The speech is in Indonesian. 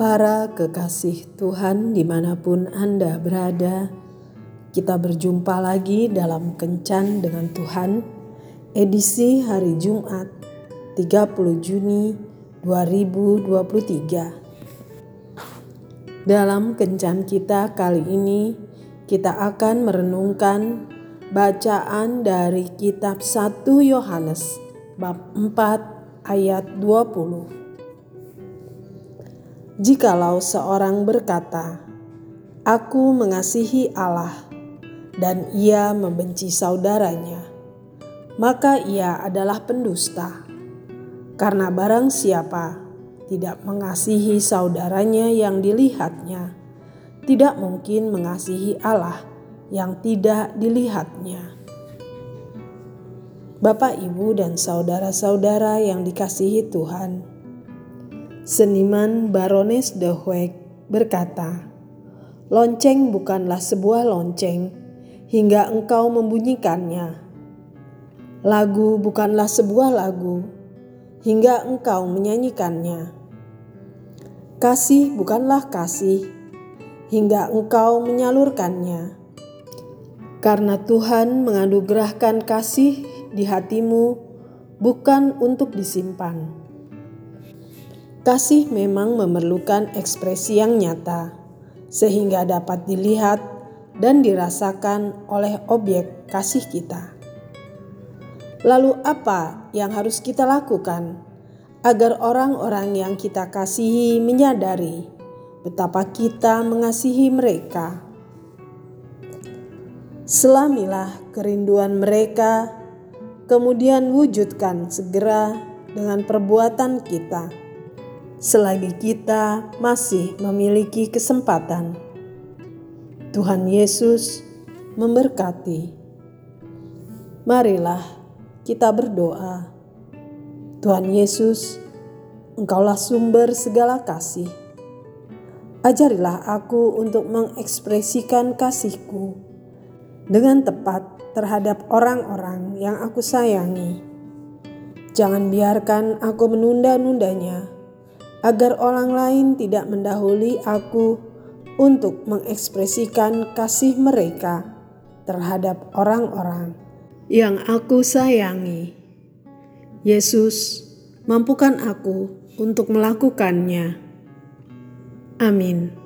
Para kekasih Tuhan di mana pun Anda berada, kita berjumpa lagi dalam Kencan dengan Tuhan, edisi hari Jumat 30 Juni 2023. Dalam Kencan kita kali ini, kita akan merenungkan bacaan dari kitab 1 Yohanes bab 4 ayat 20. Jikalau seorang berkata, "Aku mengasihi Allah," dan ia membenci saudaranya, maka ia adalah pendusta. Karena barang siapa tidak mengasihi saudaranya yang dilihatnya, tidak mungkin mengasihi Allah yang tidak dilihatnya. Bapak, ibu, dan saudara-saudara yang dikasihi Tuhan Seniman Barones de Hoek berkata, Lonceng bukanlah sebuah lonceng hingga engkau membunyikannya. Lagu bukanlah sebuah lagu hingga engkau menyanyikannya. Kasih bukanlah kasih hingga engkau menyalurkannya. Karena Tuhan menganugerahkan kasih di hatimu bukan untuk disimpan Kasih memang memerlukan ekspresi yang nyata, sehingga dapat dilihat dan dirasakan oleh objek kasih kita. Lalu, apa yang harus kita lakukan agar orang-orang yang kita kasihi menyadari betapa kita mengasihi mereka? Selamilah kerinduan mereka, kemudian wujudkan segera dengan perbuatan kita selagi kita masih memiliki kesempatan. Tuhan Yesus memberkati. Marilah kita berdoa. Tuhan Yesus, Engkaulah sumber segala kasih. Ajarilah aku untuk mengekspresikan kasihku dengan tepat terhadap orang-orang yang aku sayangi. Jangan biarkan aku menunda-nundanya agar orang lain tidak mendahului aku untuk mengekspresikan kasih mereka terhadap orang-orang yang aku sayangi. Yesus, mampukan aku untuk melakukannya. Amin.